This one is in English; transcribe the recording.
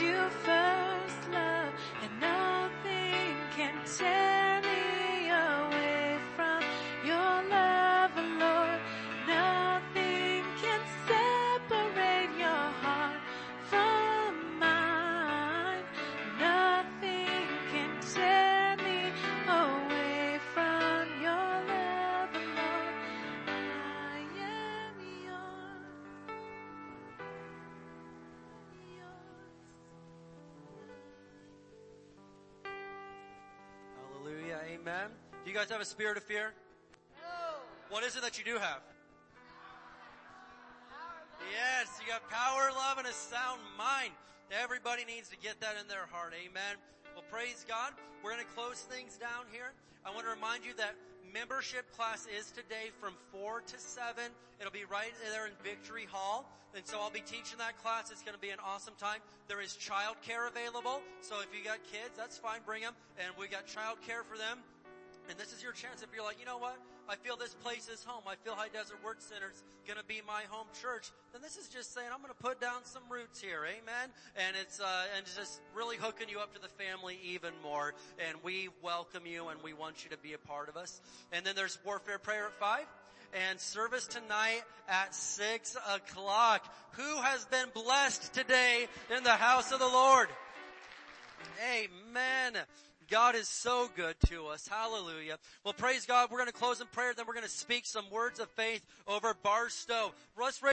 you first love, and nothing can tear Amen. Do you guys have a spirit of fear? No. What is it that you do have? Yes, you got power, love, and a sound mind. Everybody needs to get that in their heart. Amen. Well, praise God. We're going to close things down here. I want to remind you that membership class is today from 4 to 7. It'll be right there in Victory Hall. And so I'll be teaching that class. It's going to be an awesome time. There is childcare available. So if you got kids, that's fine. Bring them. And we got childcare for them. And this is your chance if you're like, you know what? I feel this place is home. I feel High Desert Word Center is going to be my home church. Then this is just saying I'm to put down some roots here. Amen. And it's, uh, and it's just really hooking you up to the family even more. And we welcome you and we want you to be a part of us. And then there's warfare prayer at five and service tonight at six o'clock. Who has been blessed today in the house of the Lord? Amen. God is so good to us. Hallelujah. Well, praise God. We're going to close in prayer. Then we're going to speak some words of faith over Barstow. Let's